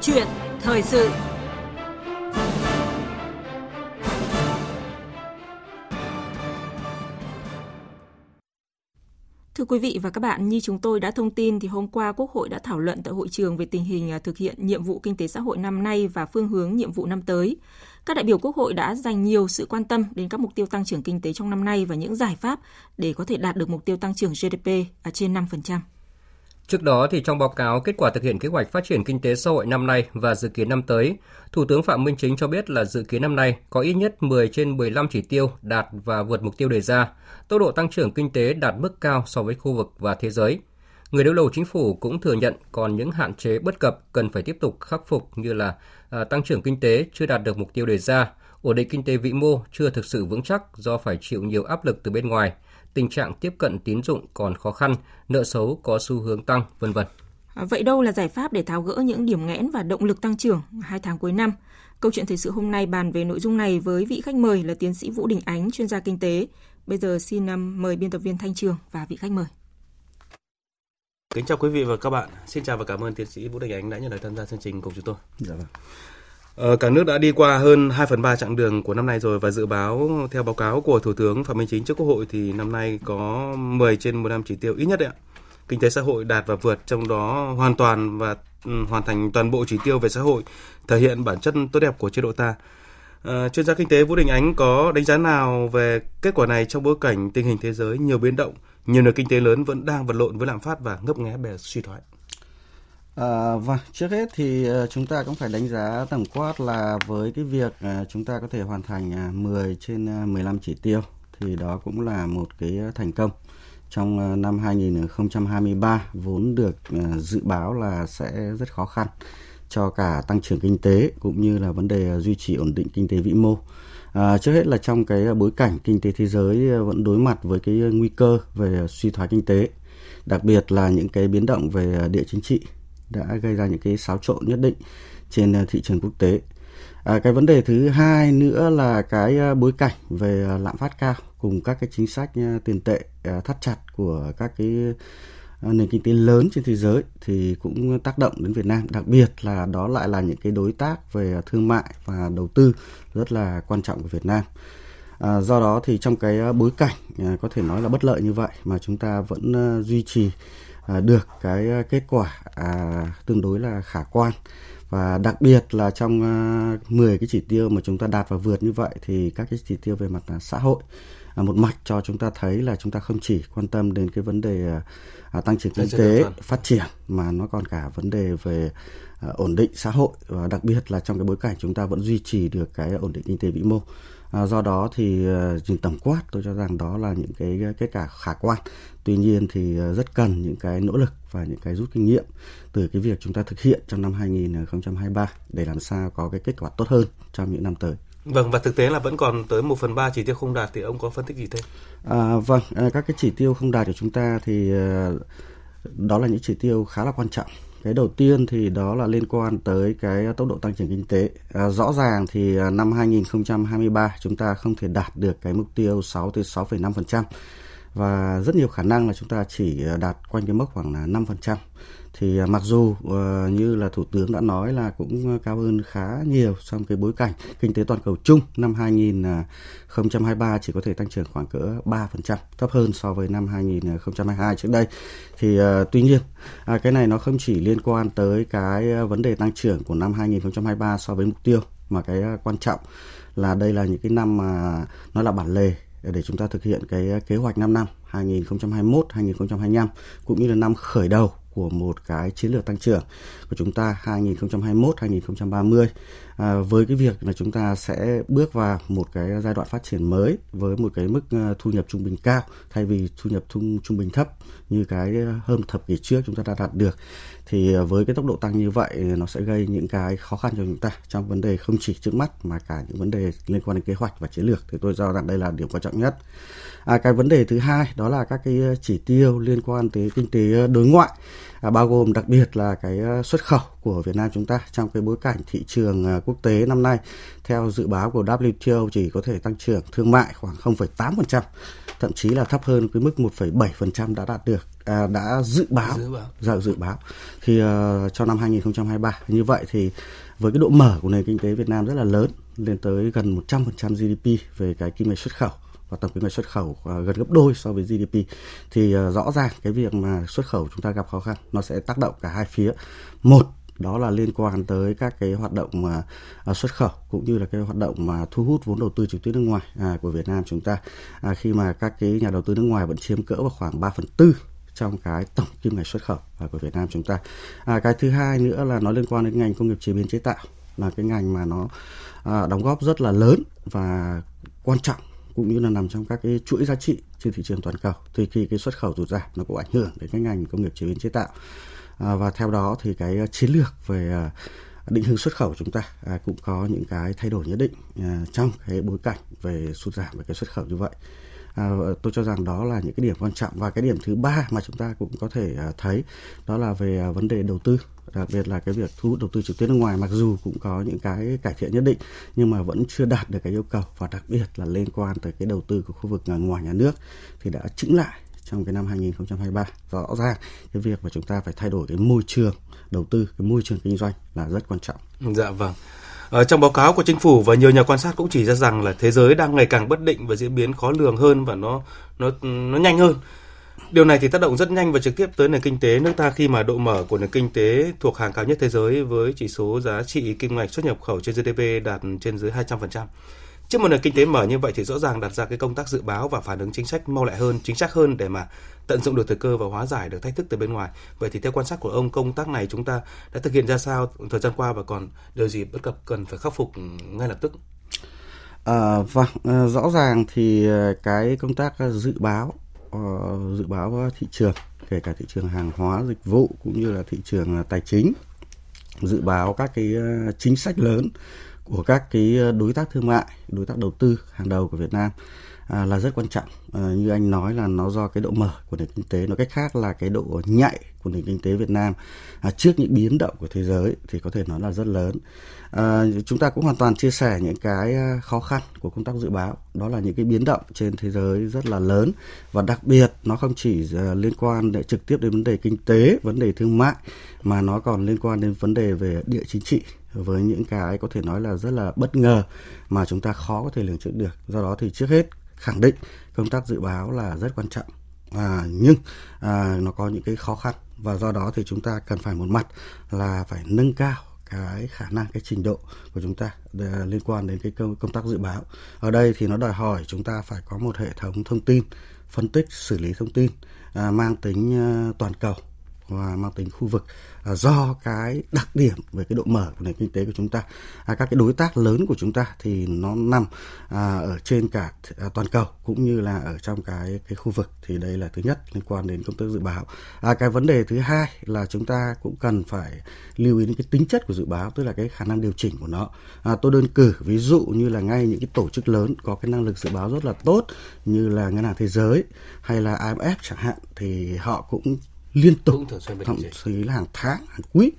chuyện thời sự Thưa quý vị và các bạn, như chúng tôi đã thông tin thì hôm qua Quốc hội đã thảo luận tại hội trường về tình hình à, thực hiện nhiệm vụ kinh tế xã hội năm nay và phương hướng nhiệm vụ năm tới. Các đại biểu Quốc hội đã dành nhiều sự quan tâm đến các mục tiêu tăng trưởng kinh tế trong năm nay và những giải pháp để có thể đạt được mục tiêu tăng trưởng GDP ở trên 5%. Trước đó thì trong báo cáo kết quả thực hiện kế hoạch phát triển kinh tế xã hội năm nay và dự kiến năm tới, Thủ tướng Phạm Minh Chính cho biết là dự kiến năm nay có ít nhất 10 trên 15 chỉ tiêu đạt và vượt mục tiêu đề ra, tốc độ tăng trưởng kinh tế đạt mức cao so với khu vực và thế giới. Người đứng đầu chính phủ cũng thừa nhận còn những hạn chế bất cập cần phải tiếp tục khắc phục như là à, tăng trưởng kinh tế chưa đạt được mục tiêu đề ra, ổn định kinh tế vĩ mô chưa thực sự vững chắc do phải chịu nhiều áp lực từ bên ngoài – tình trạng tiếp cận tín dụng còn khó khăn, nợ xấu có xu hướng tăng, vân vân. À, vậy đâu là giải pháp để tháo gỡ những điểm nghẽn và động lực tăng trưởng hai tháng cuối năm? Câu chuyện thời sự hôm nay bàn về nội dung này với vị khách mời là tiến sĩ Vũ Đình Ánh, chuyên gia kinh tế. Bây giờ xin um, mời biên tập viên Thanh Trường và vị khách mời. Kính chào quý vị và các bạn. Xin chào và cảm ơn tiến sĩ Vũ Đình Ánh đã nhận lời tham gia chương trình cùng chúng tôi. Dạ vâng. Ờ, cả nước đã đi qua hơn 2 phần 3 chặng đường của năm nay rồi và dự báo theo báo cáo của Thủ tướng Phạm Minh Chính trước Quốc hội thì năm nay có 10 trên 15 chỉ tiêu ít nhất đấy ạ. Kinh tế xã hội đạt và vượt trong đó hoàn toàn và ừ, hoàn thành toàn bộ chỉ tiêu về xã hội, thể hiện bản chất tốt đẹp của chế độ ta. À, chuyên gia kinh tế Vũ Đình Ánh có đánh giá nào về kết quả này trong bối cảnh tình hình thế giới nhiều biến động, nhiều nền kinh tế lớn vẫn đang vật lộn với lạm phát và ngấp nghé bè suy thoái? À, vâng, trước hết thì ờ, chúng ta cũng phải đánh giá tổng quát là với cái việc ờ, chúng ta có thể hoàn thành à, 10 trên 15 chỉ tiêu thì đó cũng là một cái thành công trong năm 2023 vốn được dự báo là sẽ rất khó khăn cho cả tăng trưởng kinh tế cũng như là vấn đề duy trì ổn định kinh tế vĩ mô. À, trước hết là trong cái bối cảnh kinh tế thế giới vẫn đối mặt với cái nguy cơ về suy thoái kinh tế, đặc biệt là những cái biến động về địa chính trị đã gây ra những cái xáo trộn nhất định trên ờ, thị trường quốc tế. À, cái vấn đề thứ hai nữa là cái ờ, bối cảnh về ờ, lạm phát cao cùng các cái chính sách tiền tệ thắt chặt của các cái nền kinh tế lớn trên thế giới thì cũng tác động đến Việt Nam đặc biệt là đó lại là những cái đối tác về thương mại và đầu tư rất là quan trọng của Việt Nam à, do đó thì trong cái bối cảnh có thể nói là bất lợi như vậy mà chúng ta vẫn duy trì được cái à, kết quả à, tương đối là khả quan. Và đặc biệt là trong uh, 10 cái chỉ tiêu mà chúng ta đạt và vượt như vậy thì các cái chỉ tiêu về mặt xã hội một mạch cho chúng ta thấy là chúng ta không chỉ quan tâm đến cái vấn đề tăng trưởng kinh tế phát triển mà nó còn cả vấn đề về ổn định xã hội. Và đặc biệt là trong cái bối cảnh chúng ta vẫn duy trì được cái ổn định kinh tế vĩ mô À, do đó thì nhìn tổng quát tôi cho rằng đó là những cái kết quả khả quan tuy nhiên thì rất cần những cái nỗ lực và những cái rút kinh nghiệm từ cái việc chúng ta thực hiện trong năm 2023 để làm sao có cái kết quả tốt hơn trong những năm tới. Vâng và thực tế là vẫn còn tới 1 phần 3 chỉ tiêu không đạt thì ông có phân tích gì thêm? À, vâng, các cái chỉ tiêu không đạt của chúng ta thì đó là những chỉ tiêu khá là quan trọng cái đầu tiên thì đó là liên quan tới cái tốc độ tăng trưởng kinh tế. À, rõ ràng thì à, năm 2023 chúng ta không thể đạt được cái mục tiêu 6 tới 6,5% và rất nhiều khả năng là chúng ta chỉ ờ, đạt quanh cái mốc khoảng là 5% thì ờ, mặc dù ờ, như là thủ tướng đã nói là cũng cao hơn khá nhiều trong cái bối cảnh kinh tế toàn cầu chung năm 2023 chỉ có thể tăng trưởng khoảng cỡ 3% thấp hơn so với năm 2022 trước đây. Thì tuy nhiên à, cái này nó không chỉ liên quan tới cái vấn đề tăng trưởng của năm 2023 so với mục tiêu, mà cái quan trọng là đây là những cái năm mà nó là bản lề để chúng ta thực hiện cái kế hoạch 5 năm 2021 2025 cũng như là năm khởi đầu của một cái chiến lược tăng trưởng của chúng ta 2021-2030 à, với cái việc là chúng ta sẽ bước vào một cái giai đoạn phát triển mới với một cái mức à, thu nhập trung bình cao thay vì thu nhập trung trung bình thấp như cái à, hơn thập kỷ trước chúng ta đã đạt được thì ờ, với cái tốc độ tăng như vậy nó sẽ gây những cái khó khăn cho chúng ta trong vấn đề không chỉ trước mắt mà cả những vấn đề liên quan đến kế hoạch và chiến lược. Thì tôi cho rằng đây là điểm quan trọng nhất. À, cái vấn đề thứ hai đó là các cái ờ, chỉ tiêu liên quan tới kinh tế ờ, đối ngoại à, bao gồm đặc biệt là cái xuất khẩu của Việt Nam chúng ta trong cái bối cảnh thị trường quốc tế năm nay. Theo dự báo của WTO chỉ có thể tăng trưởng thương mại khoảng 0,8% thậm chí là thấp hơn cái mức 1,7% đã đạt được à, đã dự báo. Dự báo, dự, dự báo. thì uh, cho năm 2023 như vậy thì với cái độ mở của nền kinh tế Việt Nam rất là lớn lên tới gần 100% GDP về cái kim ngạch xuất khẩu và tổng kim ngạch xuất khẩu uh, gần gấp đôi so với GDP thì uh, rõ ràng cái việc mà xuất khẩu chúng ta gặp khó khăn nó sẽ tác động cả hai phía. Một đó là liên quan tới các cái hoạt động mà xuất khẩu cũng như là cái hoạt động mà thu hút vốn đầu tư trực tiếp nước ngoài à, của Việt Nam chúng ta à, khi mà các cái nhà đầu tư nước ngoài vẫn chiếm cỡ vào khoảng 3 phần tư trong cái tổng kim ngạch xuất khẩu à, của Việt Nam chúng ta. À, cái thứ hai nữa là nó liên quan đến ngành công nghiệp chế biến chế tạo là cái ngành mà nó à, đóng góp rất là lớn và quan trọng cũng như là nằm trong các cái chuỗi giá trị trên thị trường toàn cầu. Thì khi cái xuất khẩu rụt giảm nó cũng ảnh hưởng đến cái ngành công nghiệp chế biến chế tạo. À, và theo đó thì cái ờ, chiến lược về ờ, định hướng xuất khẩu chúng ta à, cũng có những cái thay đổi nhất định à, trong cái bối cảnh về sụt giảm về cái xuất khẩu như vậy. À, ờ, tôi cho rằng đó là những cái điểm quan trọng. Và cái điểm thứ ba mà chúng ta cũng có thể à, thấy đó là về à, vấn đề đầu tư đặc biệt là cái việc thu hút đầu tư trực tiếp nước ngoài mặc dù cũng có những cái cải thiện nhất định nhưng mà vẫn chưa đạt được cái yêu cầu và đặc biệt là liên quan tới cái đầu tư của khu vực ngoài nhà nước thì đã chững lại trong cái năm 2023 rõ ràng, cái việc mà chúng ta phải thay đổi cái môi trường đầu tư, cái môi trường kinh doanh là rất quan trọng. Dạ vâng. Ở trong báo cáo của chính phủ và nhiều nhà quan sát cũng chỉ ra rằng là thế giới đang ngày càng bất định và diễn biến khó lường hơn và nó nó nó nhanh hơn. Điều này thì tác động rất nhanh và trực tiếp tới nền kinh tế nước ta khi mà độ mở của nền kinh tế thuộc hàng cao nhất thế giới với chỉ số giá trị kim ngạch xuất nhập khẩu trên GDP đạt trên dưới 200%. Trước một nền kinh tế mở như vậy thì rõ ràng đặt ra cái công tác dự báo và phản ứng chính sách mau lẹ hơn, chính xác hơn để mà tận dụng được thời cơ và hóa giải được thách thức từ bên ngoài. Vậy thì theo quan sát của ông, công tác này chúng ta đã thực hiện ra sao thời gian qua và còn điều gì bất cập cần phải khắc phục ngay lập tức? À, vâng, à, rõ ràng thì à, cái công tác à, dự báo uh, dự báo thị trường kể cả thị trường hàng hóa dịch vụ cũng như là thị trường à, tài chính dự báo các cái chính sách lớn của các cái ờ, đối tác thương mại đối tác đầu tư hàng đầu của Việt Nam à, là rất quan trọng. À, như anh nói là nó do cái độ mở của nền kinh tế nói cách khác là cái độ nhạy của nền kinh tế Việt Nam. À, trước những biến động của thế giới thì có thể nói là rất lớn. À, chúng ta cũng hoàn toàn chia sẻ những cái khó khăn của công tác dự báo. Đó là những cái biến động trên thế giới rất là lớn và đặc biệt nó không chỉ liên quan để trực tiếp đến vấn đề kinh tế vấn đề thương mại mà nó còn liên quan đến vấn đề về địa chính trị với những cái có thể nói là rất là bất ngờ mà chúng ta khó có thể lường trước được. Do đó thì trước hết khẳng định công tác dự báo là rất quan trọng. À, nhưng à, nó có những cái khó khăn và do đó thì chúng ta cần phải một mặt là phải nâng cao cái khả năng cái trình độ của chúng ta à, liên quan đến cái công, công tác dự báo. Ở đây thì nó đòi hỏi chúng ta phải có một hệ thống thông tin phân tích xử lý thông tin à, mang tính à, toàn cầu và mang tính khu vực à, do cái đặc điểm về cái độ mở của nền kinh tế của chúng ta. À, các cái đối tác lớn của chúng ta thì nó nằm à, ở trên cả à, toàn cầu cũng như là ở trong cái cái khu vực. Thì đây là thứ nhất liên quan đến công tác dự báo. À, cái vấn đề thứ hai là chúng ta cũng cần phải lưu ý đến cái tính chất của dự báo tức là cái khả năng điều chỉnh của nó. À, tôi đơn cử ví dụ như là ngay những cái tổ chức lớn có cái năng lực dự báo rất là tốt như là ngân hàng thế giới hay là IMF chẳng hạn thì họ cũng liên tục thậm chí là hàng tháng hàng quý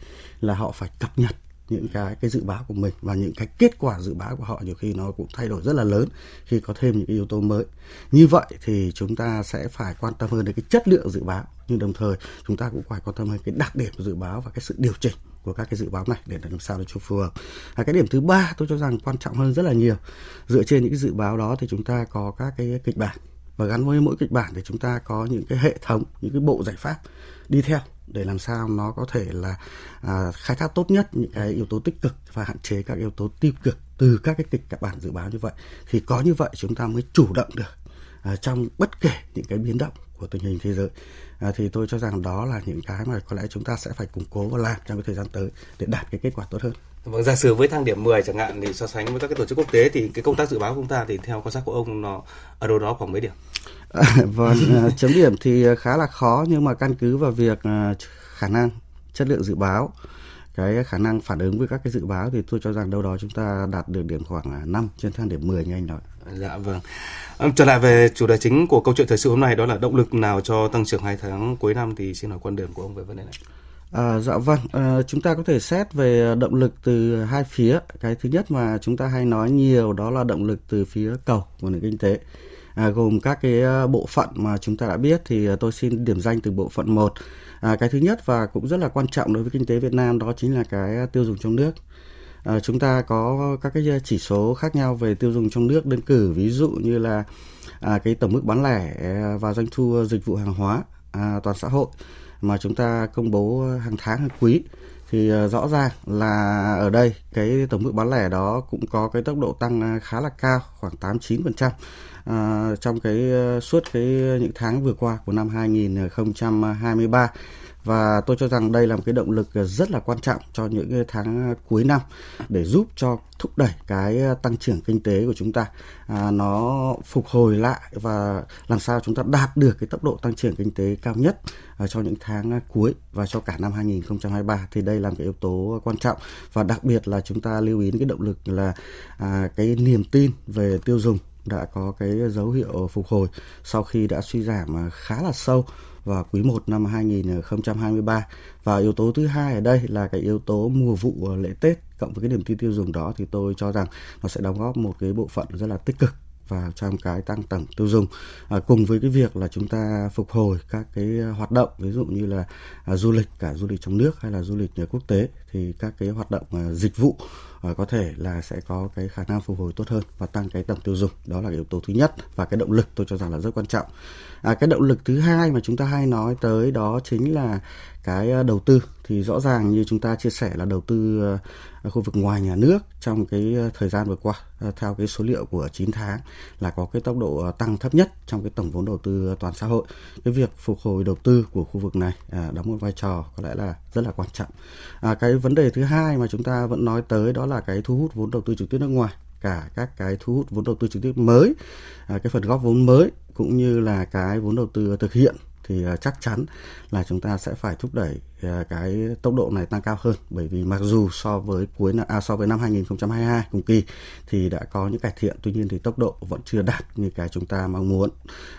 là họ phải cập nhật những cái cái dự báo của mình. Và những cái kết quả dự báo của họ nhiều khi nó cũng thay đổi rất là lớn khi có thêm những cái yếu tố mới. Như vậy thì chúng ta sẽ phải quan tâm hơn đến cái chất lượng dự báo. Nhưng đồng thời chúng ta cũng phải quan tâm hơn cái đặc điểm của dự báo và cái sự điều chỉnh của các cái dự báo này để làm sao để cho phù hợp. À, cái điểm thứ ba tôi cho rằng quan trọng hơn rất là nhiều. Dựa trên những cái dự báo đó thì chúng ta có các cái kịch bản và gắn với mỗi kịch bản thì chúng ta có những cái hệ thống những cái bộ giải pháp đi theo để làm sao nó có thể là à, khai thác tốt nhất những cái yếu tố tích cực và hạn chế các yếu tố tiêu cực từ các cái kịch bản dự báo như vậy thì có như vậy chúng ta mới chủ động được à, trong bất kể những cái biến động của tình hình thế giới à, thì tôi cho rằng đó là những cái mà có lẽ chúng ta sẽ phải củng cố và làm trong cái thời gian tới để đạt cái kết quả tốt hơn. Vâng, giả sử với thang điểm 10 chẳng hạn thì so sánh với các cái tổ chức quốc tế thì cái công tác dự báo của chúng ta thì theo quan sát của ông nó ở đâu đó khoảng mấy điểm? À, vâng, à, chấm điểm thì khá là khó nhưng mà căn cứ vào việc à, khả năng chất lượng dự báo cái khả năng phản ứng với các cái dự báo thì tôi cho rằng đâu đó chúng ta đạt được điểm khoảng 5 trên thang điểm 10 như anh nói. Dạ vâng. Trở lại về chủ đề chính của câu chuyện thời sự hôm nay đó là động lực nào cho tăng trưởng hai tháng cuối năm thì xin hỏi quan điểm của ông về vấn đề này. À, dạ vâng, à, chúng ta có thể xét về động lực từ hai phía. Cái thứ nhất mà chúng ta hay nói nhiều đó là động lực từ phía cầu của nền kinh tế. À, gồm các cái à, bộ phận mà chúng ta đã biết thì à, tôi xin điểm danh từ bộ phận 1. À, cái thứ nhất và cũng rất là quan trọng đối với kinh tế Việt Nam đó chính là cái à, tiêu dùng trong nước. À, chúng ta có các cái chỉ số khác nhau về tiêu dùng trong nước đơn cử ví dụ như là à, cái tổng mức bán lẻ và doanh thu dịch vụ hàng hóa à, toàn xã hội mà chúng ta công bố hàng tháng hàng quý. Thì ờ, rõ ràng là ở đây cái tổng mức bán lẻ đó cũng có cái tốc độ tăng ờ, khá là cao khoảng 89 phần trăm. À, trong cái suốt cái những tháng vừa qua của năm 2023 và tôi cho rằng đây là một cái động lực rất là quan trọng cho những tháng cuối năm để giúp cho thúc đẩy cái tăng trưởng kinh tế của chúng ta. À, nó phục hồi lại và làm sao chúng ta đạt được cái tốc độ tăng trưởng kinh tế cao nhất à, cho những tháng cuối và cho cả năm 2023 thì đây là một cái yếu tố quan trọng. Và đặc biệt là chúng ta lưu ý cái động lực là à, cái niềm tin về tiêu dùng đã có cái dấu hiệu phục hồi sau khi đã suy giảm khá là sâu vào quý 1 năm 2023 và yếu tố thứ hai ở đây là cái yếu tố mùa vụ lễ Tết cộng với cái niềm tin tiêu dùng đó thì tôi cho rằng nó sẽ đóng góp một cái bộ phận rất là tích cực vào trong cái tăng tổng tiêu dùng. À, cùng với cái việc là chúng ta phục hồi các cái hoạt động ví dụ như là à, du lịch cả du lịch trong nước hay là du lịch à, quốc tế thì các cái hoạt động à, dịch vụ à, có thể là sẽ có cái khả năng phục hồi tốt hơn và tăng cái tổng tiêu dùng. Đó là yếu tố thứ nhất và cái động lực tôi cho rằng là rất quan trọng. À, cái động lực thứ hai mà chúng ta hay nói tới đó chính là cái ờ, đầu tư thì rõ ràng như chúng ta chia sẻ là đầu tư ờ, khu vực ngoài nhà nước trong cái ờ, thời gian vừa qua theo cái số liệu của 9 tháng là có cái tốc độ tăng thấp nhất trong cái tổng vốn đầu tư toàn xã hội. Cái việc phục hồi đầu tư của khu vực này đóng một vai trò có lẽ là rất là quan trọng. À, cái vấn đề thứ hai mà chúng ta vẫn nói tới đó là cái thu hút vốn đầu tư trực tiếp nước ngoài cả các cái thu hút vốn đầu tư trực tiếp mới, à, cái phần góp vốn mới cũng như là cái vốn đầu tư thực hiện thì à, chắc chắn là chúng ta sẽ phải thúc đẩy à, cái tốc độ này tăng cao hơn. Bởi vì mặc dù so với cuối à, so với năm 2022 cùng kỳ thì đã có những cải thiện tuy nhiên thì tốc độ vẫn chưa đạt như cái chúng ta mong muốn.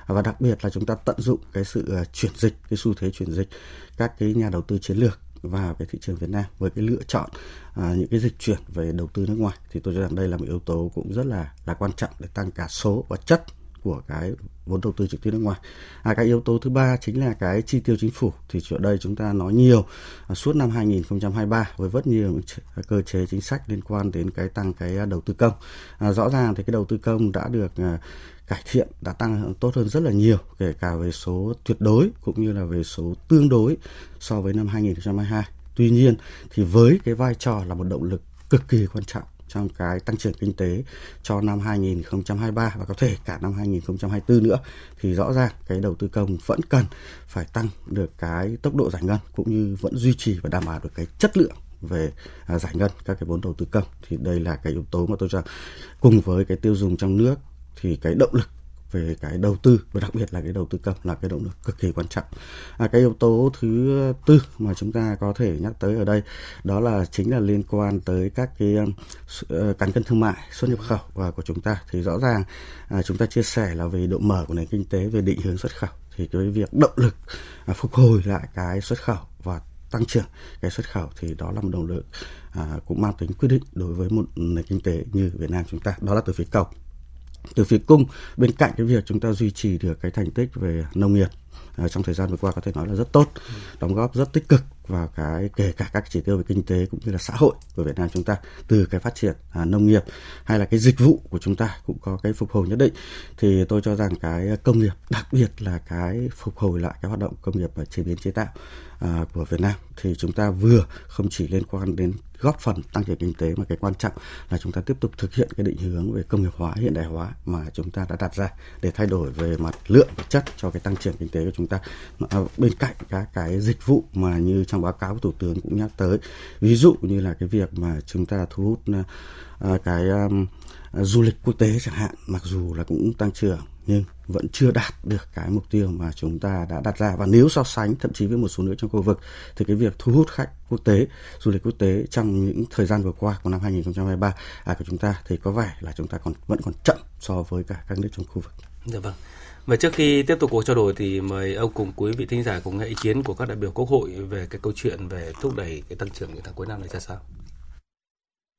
Và đặc biệt là chúng ta tận dụng cái sự à, chuyển dịch cái xu thế chuyển dịch các cái nhà đầu tư chiến lược vào cái thị trường Việt Nam với cái lựa chọn à, những cái dịch chuyển về đầu tư nước ngoài thì tôi cho rằng đây là một yếu tố cũng rất là là quan trọng để tăng cả số và chất của cái vốn đầu tư trực tiếp nước ngoài. À, cái yếu tố thứ ba chính là cái chi tiêu chính phủ thì ở đây chúng ta nói nhiều à, suốt năm 2023 với rất nhiều cơ chế chính sách liên quan đến cái tăng cái à, đầu tư công. À, rõ ràng thì cái đầu tư công đã được à, cải thiện đã tăng tốt hơn rất là nhiều kể cả về số tuyệt đối cũng như là về số tương đối so với năm 2022. Tuy nhiên thì với cái vai trò là một động lực cực kỳ quan trọng trong cái tăng trưởng kinh tế cho năm 2023 và có thể cả năm 2024 nữa, thì rõ ràng cái đầu tư công vẫn cần phải tăng được cái tốc độ giải ngân cũng như vẫn duy trì và đảm bảo được cái chất lượng về à, giải ngân các cái vốn đầu tư công. Thì đây là cái yếu tố mà tôi cho cùng với cái tiêu dùng trong nước thì cái động lực về cái đầu tư và đặc biệt là cái đầu tư công là cái động lực cực kỳ quan trọng. À, cái yếu tố thứ tư mà chúng ta có thể nhắc tới ở đây đó là chính là liên quan tới các cái uh, cán cân thương mại xuất nhập khẩu và của chúng ta. Thì rõ ràng uh, chúng ta chia sẻ là về độ mở của nền kinh tế về định hướng xuất khẩu thì cái việc động lực uh, phục hồi lại cái xuất khẩu và tăng trưởng cái xuất khẩu thì đó là một động lực à, cũng mang tính quyết định đối với một nền kinh tế như Việt Nam chúng ta. Đó là từ phía cầu từ phía cung. Bên cạnh cái việc chúng ta duy trì được cái thành tích về nông nghiệp trong thời gian vừa qua có thể nói là rất tốt đóng góp rất tích cực vào cái kể cả các chỉ tiêu về kinh tế cũng như là xã hội của Việt Nam chúng ta từ cái phát triển à, nông nghiệp hay là cái dịch vụ của chúng ta cũng có cái phục hồi nhất định. Thì tôi cho rằng cái công nghiệp đặc biệt là cái phục hồi lại cái hoạt động công nghiệp và chế biến chế tạo à, của Việt Nam thì chúng ta vừa không chỉ liên quan đến góp phần tăng trưởng kinh tế mà cái quan trọng là chúng ta tiếp tục thực hiện cái định hướng về công nghiệp hóa hiện đại hóa mà chúng ta đã đặt ra để thay đổi về mặt lượng và chất cho cái tăng trưởng kinh tế cho chúng ta à, bên cạnh các cái dịch vụ mà như trong báo cáo của thủ tướng cũng nhắc tới ví dụ như là cái việc mà chúng ta thu hút à, à cái um, à, du lịch quốc tế chẳng hạn mặc dù là cũng tăng trưởng nhưng vẫn chưa đạt được cái mục tiêu mà chúng ta đã đặt ra và nếu so sánh thậm chí với một số nước trong khu vực thì cái việc thu hút khách quốc tế du lịch quốc tế trong những thời gian vừa qua của năm 2023 à, của chúng ta thì có vẻ là chúng ta còn vẫn còn chậm so với cả các nước trong khu vực. Dạ vâng. Và trước khi tiếp tục cuộc trao đổi thì mời ông cùng quý vị thính giả cùng nghe ý kiến của các đại biểu Quốc hội về cái câu chuyện về thúc đẩy cái tăng trưởng những tháng cuối năm này ra sao.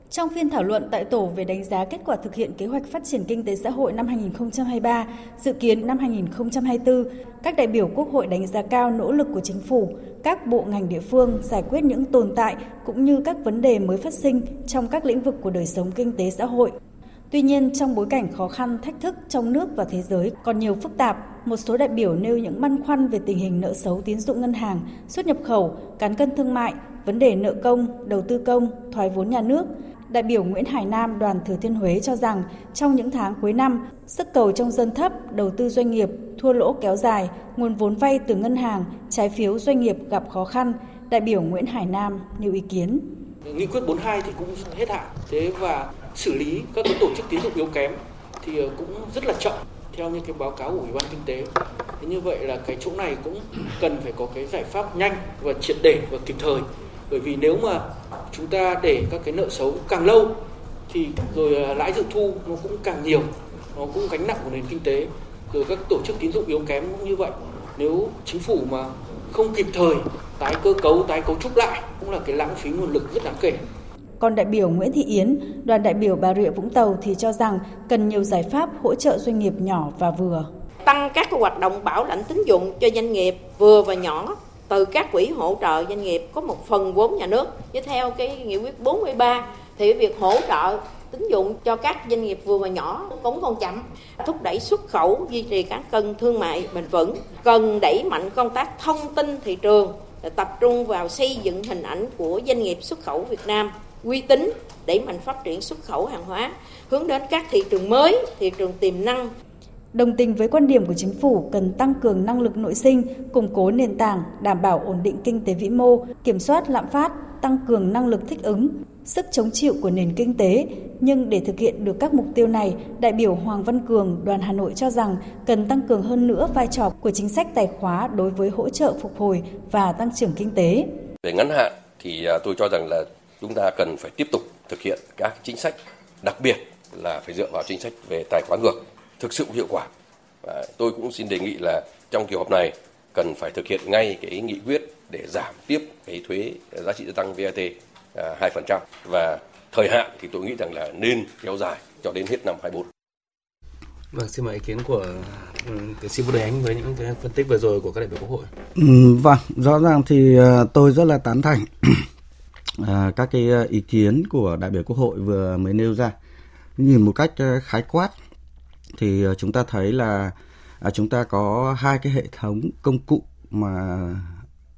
Trong phiên thảo luận tại tổ về đánh giá kết quả thực hiện kế hoạch phát triển kinh tế xã hội năm 2023, dự kiến năm 2024, các đại biểu Quốc hội đánh giá cao nỗ lực của chính phủ, các bộ ngành địa phương giải quyết những tồn tại cũng như các vấn đề mới phát sinh trong các lĩnh vực của đời sống kinh tế xã hội. Tuy nhiên, trong bối cảnh khó khăn, thách thức trong nước và thế giới còn nhiều phức tạp, một số đại biểu nêu những băn khoăn về tình hình nợ xấu tín dụng ngân hàng, xuất nhập khẩu, cán cân thương mại, vấn đề nợ công, đầu tư công, thoái vốn nhà nước – Đại biểu Nguyễn Hải Nam đoàn Thừa Thiên Huế cho rằng trong những tháng cuối năm, sức cầu trong dân thấp, đầu tư doanh nghiệp, thua lỗ kéo dài, nguồn vốn vay từ ngân hàng, trái phiếu doanh nghiệp gặp khó khăn. Đại biểu Nguyễn Hải Nam nêu ý kiến. Nghị quyết 42 thì cũng hết hạn, thế và xử lý các cái tổ chức tín dụng yếu kém thì ờ, cũng rất là chậm theo như cái báo cáo của Ủy ban Kinh tế. Thế như vậy là cái chỗ này cũng cần phải có cái giải pháp nhanh và triệt để và kịp thời. Bởi vì nếu mà chúng ta để các cái nợ xấu càng lâu thì rồi ờ, lãi dự thu nó cũng càng nhiều, nó cũng gánh nặng của nền kinh tế. Rồi các tổ chức tín dụng yếu kém cũng như vậy. Nếu chính phủ mà không kịp thời tái cơ cấu, tái cấu trúc lại cũng là cái lãng phí nguồn lực rất đáng kể còn đại biểu Nguyễn Thị Yến, đoàn đại biểu Bà Rịa Vũng Tàu thì cho rằng cần nhiều giải pháp hỗ trợ doanh nghiệp nhỏ và vừa. Tăng các hoạt động bảo lãnh tín dụng cho doanh nghiệp vừa và nhỏ. Từ các quỹ hỗ trợ doanh nghiệp có một phần vốn nhà nước. Như theo cái nghị quyết 43 thì việc hỗ trợ tín dụng cho các doanh nghiệp vừa và nhỏ cũng còn chậm. Thúc đẩy xuất khẩu duy trì cán cân thương mại bền vững. Cần đẩy mạnh công tác thông tin thị trường tập trung vào xây dựng hình ảnh của doanh nghiệp xuất khẩu Việt Nam uy tín đẩy mạnh phát triển xuất khẩu hàng hóa hướng đến các thị trường mới thị trường tiềm năng Đồng tình với quan điểm của chính phủ cần tăng cường năng lực nội sinh, củng cố nền tảng, đảm bảo ổn định kinh tế vĩ mô, kiểm soát lạm phát, tăng cường năng lực thích ứng, sức chống chịu của nền kinh tế. Nhưng để thực hiện được các mục tiêu này, đại biểu Hoàng Văn Cường, đoàn Hà Nội cho rằng cần tăng cường hơn nữa vai trò của chính sách tài khóa đối với hỗ trợ phục hồi và tăng trưởng kinh tế. Về ngắn hạn thì à, tôi cho rằng là chúng ta cần phải tiếp tục thực hiện các chính sách, đặc biệt là phải dựa vào chính sách về tài khóa ngược thực sự hiệu quả. Và tôi cũng xin đề nghị là trong kỳ họp này cần phải thực hiện ngay cái nghị quyết để giảm tiếp cái thuế giá trị gia tăng VAT 2% à, và thời hạn thì tôi nghĩ rằng là nên kéo dài cho đến hết năm 24. Vâng, xin mời ý kiến của ừ, tiến sĩ Vũ Đề Ánh với những cái phân tích vừa rồi của các đại biểu Quốc hội. Ừ, vâng, rõ ràng thì à, tôi rất là tán thành à, các cái ờ, ý kiến của đại biểu Quốc hội vừa mới nêu ra. Nhìn một cách ờ, khái quát thì ờ, chúng ta thấy là à, chúng ta có hai cái hệ thống công cụ mà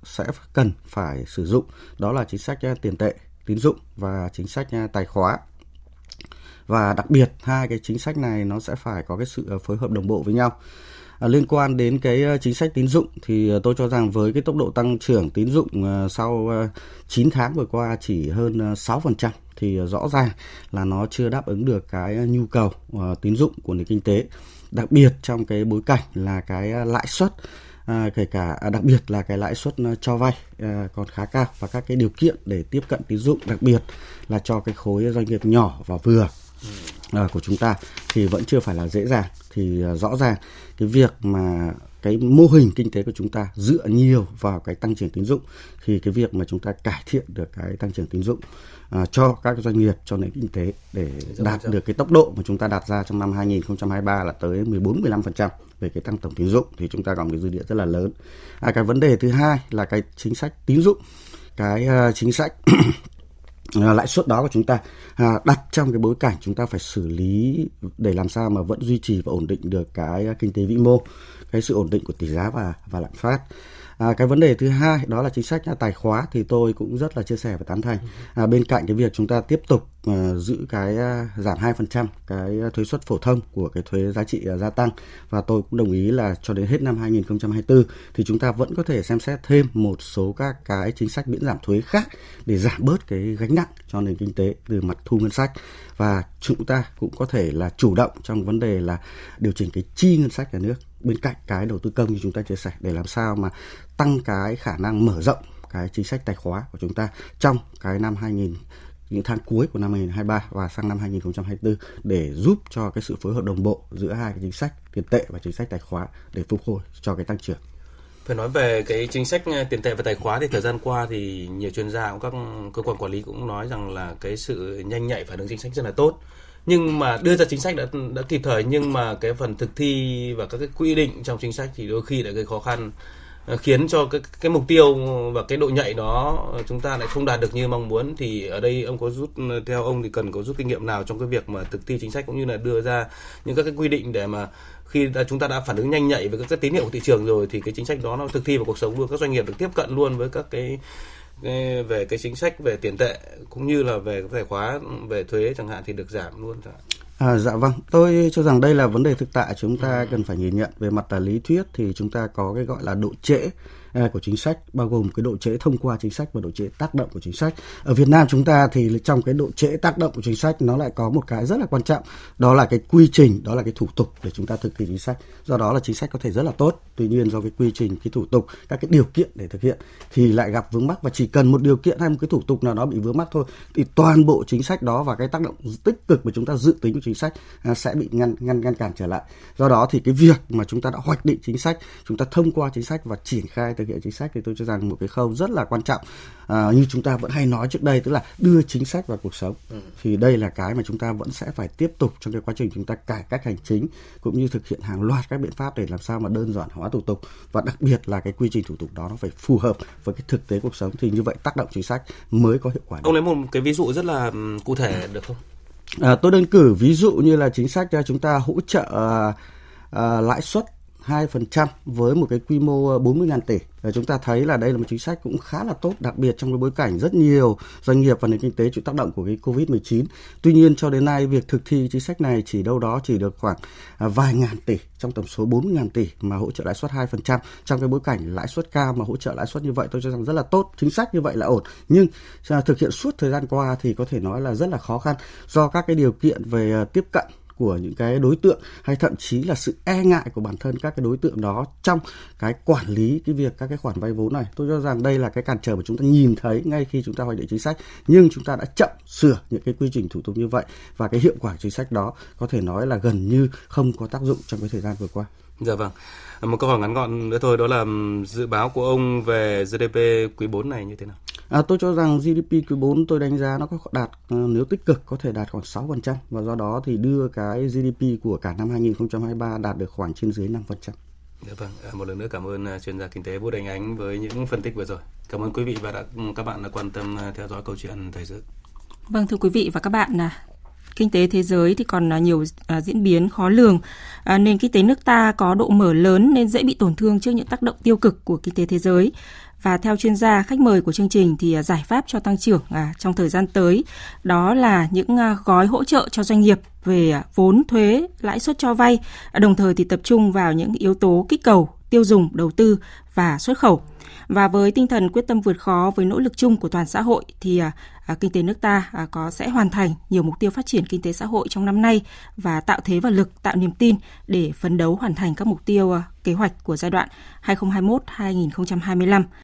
sẽ cần phải sử dụng. Đó là chính sách tiền tệ tín dụng và chính sách tài khóa. Và đặc biệt hai cái chính sách này nó sẽ phải có cái sự phối hợp đồng bộ với nhau à, liên quan đến cái ờ, chính sách tín dụng thì ờ, tôi cho rằng với cái tốc độ tăng trưởng tín dụng ờ, sau 9 tháng vừa qua chỉ hơn 6% thì rõ ràng là nó chưa đáp ứng được cái nhu cầu tín dụng của nền kinh tế. Đặc biệt trong cái bối cảnh là cái lãi suất à, kể cả à, đặc biệt là cái lãi suất cho vay à, còn khá cao và các cái điều kiện để tiếp cận tín dụng đặc biệt là cho cái khối doanh nghiệp nhỏ và vừa của chúng ta thì vẫn chưa phải là dễ dàng. Thì à, rõ ràng cái việc mà cái mô hình kinh tế của chúng ta dựa nhiều vào cái tăng trưởng tín dụng thì cái việc mà chúng ta cải thiện được cái tăng trưởng tín dụng uh, cho các doanh nghiệp cho nền kinh tế để đạt được cái tốc độ mà chúng ta đặt ra trong năm 2023 là tới 14 15% về cái tăng tổng tín dụng thì chúng ta còn cái dư địa rất là lớn. À, cái vấn đề thứ hai là cái chính sách tín dụng. Cái uh, chính sách À, lãi suất đó của chúng ta à, đặt trong cái bối cảnh chúng ta phải xử lý để làm sao mà vẫn duy trì và ổn định được cái kinh tế vĩ mô cái sự ổn định của tỷ giá và và lạm phát À, cái vấn đề thứ hai đó là chính sách à, tài khóa thì tôi cũng rất là chia sẻ và tán thành. À, bên cạnh cái việc chúng ta tiếp tục uh, giữ cái uh, giảm 2% cái thuế suất phổ thông của cái thuế giá trị uh, gia tăng. Và tôi cũng đồng ý là cho đến hết năm 2024 thì chúng ta vẫn có thể xem xét thêm một số các cái chính sách miễn giảm thuế khác để giảm bớt cái gánh nặng cho nền kinh tế từ mặt thu ngân sách. Và chúng ta cũng có thể là chủ động trong vấn đề là điều chỉnh cái chi ngân sách nhà nước bên cạnh cái đầu tư công như chúng ta chia sẻ để làm sao mà tăng cái khả năng mở rộng cái chính sách tài khóa của chúng ta trong cái năm 2000 những tháng cuối của năm 2023 và sang năm 2024 để giúp cho cái sự phối hợp đồng bộ giữa hai cái chính sách tiền tệ và chính sách tài khóa để phục hồi cho cái tăng trưởng. Phải nói về cái chính sách à, tiền tệ và tài khóa thì thời gian qua thì nhiều chuyên gia cũng các cơ quan quản lý cũng nói rằng là cái sự nhanh nhạy phản ứng chính sách rất là tốt nhưng mà đưa ra chính sách đã đã kịp thời, nhưng mà cái phần thực thi và các cái quy định trong chính sách thì đôi khi lại gây khó khăn Ờ, khiến cho cái cái mục tiêu và cái độ nhạy đó ờ, chúng ta lại không đạt được như mong muốn thì ở đây ông có rút ờ, theo ông thì cần có rút kinh nghiệm nào trong cái việc mà thực thi chính sách cũng như là đưa ra những các cái quy định để mà khi đã, chúng ta đã phản ứng nhanh nhạy với các cái tín hiệu của thị trường rồi thì cái chính sách đó nó thực thi vào cuộc sống luôn các doanh nghiệp được tiếp cận luôn với các cái về cái chính sách về tiền tệ cũng như là về cái tài khóa ừ, về thuế chẳng hạn thì được giảm luôn chẳng hạn. À, dạ vâng, tôi cho rằng đây là vấn đề thực tại chúng ta cần phải nhìn nhận. Về mặt là lý thuyết thì chúng ta có cái gọi là độ trễ của chính sách, bao gồm cái độ trễ thông qua chính sách và độ trễ tác động của chính sách. Ở Việt Nam chúng ta thì trong cái độ trễ tác động của chính sách, nó lại có một cái rất là quan trọng. Đó là cái quy trình, đó là cái thủ tục để chúng ta thực hiện chính sách. Do đó là chính sách có thể rất là tốt. Tuy nhiên do cái quy trình, cái thủ tục, các cái điều kiện để thực hiện thì lại gặp vướng mắc. Và chỉ cần một điều kiện hay một cái thủ tục nào đó bị vướng mắc thôi, thì toàn bộ chính sách đó và cái tác động tích cực mà chúng ta dự tính của chính sách à, sẽ bị ngăn ngăn ngăn cản trở lại. Do đó thì cái việc mà chúng ta đã hoạch định chính sách, chúng ta thông qua chính sách và triển khai thực hiện chính sách thì tôi cho rằng một cái khâu rất là quan trọng à, như chúng ta vẫn hay nói trước đây tức là đưa chính sách vào cuộc sống ừ. thì đây là cái mà chúng ta vẫn sẽ phải tiếp tục trong cái quá trình chúng ta cải cách hành chính cũng như thực hiện hàng loạt các biện pháp để làm sao mà đơn giản hóa thủ tục và đặc biệt là cái quy trình thủ tục đó nó phải phù hợp với cái thực tế cuộc sống thì như vậy tác động chính sách mới có hiệu quả. Ông lấy một cái ví dụ rất là cụ thể được không? À, tôi đơn cử ví dụ như là chính sách chúng ta hỗ trợ à, à, lãi suất 2% với một cái quy mô ờ, 40.000 tỷ. Và chúng ta thấy là đây là một chính sách cũng khá là tốt, đặc biệt trong cái bối cảnh rất nhiều doanh nghiệp và nền kinh tế chịu tác động của cái Covid-19. Tuy nhiên cho đến nay việc thực thi chính sách này chỉ đâu đó chỉ được khoảng à, vài ngàn tỷ trong tổng số 40.000 tỷ mà hỗ trợ lãi suất 2% trong cái bối cảnh lãi suất cao mà hỗ trợ lãi suất như vậy tôi cho rằng rất là tốt, chính sách như vậy là ổn. Nhưng à, thực hiện suốt thời gian qua thì có thể nói là rất là khó khăn do các cái điều kiện về ờ, tiếp cận của những cái đối tượng hay thậm chí là sự e ngại của bản thân các cái đối tượng đó trong cái quản lý cái việc các cái khoản vay vốn này tôi cho rằng đây là cái cản trở mà chúng ta nhìn thấy ngay khi chúng ta hoạch định chính sách, nhưng chúng ta đã chậm sửa những cái quy trình thủ tục như vậy và cái hiệu quả chính sách đó có thể nói là gần như không có tác dụng trong cái thời gian vừa qua Dạ vâng. Một câu hỏi ngắn gọn nữa thôi, đó là dự báo của ông về GDP quý 4 này như thế nào? À, tôi cho rằng GDP quý 4 tôi đánh giá nó có đạt ờ, nếu tích cực có thể đạt khoảng 6% và do đó thì đưa cái GDP của cả năm 2023 đạt được khoảng trên dưới 5%. Dạ vâng, à, một lần nữa cảm ơn à, chuyên gia kinh tế Vũ Đình Ánh với những phân tích vừa rồi. Cảm ơn quý vị và đã, các bạn đã quan tâm à, theo dõi câu chuyện thời sự. Vâng thưa quý vị và các bạn, kinh tế thế giới thì còn nhiều diễn biến khó lường. nền kinh tế nước ta có độ mở lớn nên dễ bị tổn thương trước những tác động tiêu cực của kinh tế thế giới. Và theo chuyên gia khách mời của chương trình thì à, giải pháp cho tăng trưởng à, trong thời gian tới đó là những à, gói hỗ trợ cho doanh nghiệp về vốn thuế, lãi suất cho vay, đồng thời thì tập trung vào những yếu tố kích cầu, tiêu dùng, đầu tư và xuất khẩu. Và với tinh thần quyết tâm vượt khó với nỗ lực chung của toàn xã hội thì kinh tế nước ta có sẽ hoàn thành nhiều mục tiêu phát triển kinh tế xã hội trong năm nay và tạo thế và lực, tạo niềm tin để phấn đấu hoàn thành các mục tiêu kế hoạch của giai đoạn 2021-2025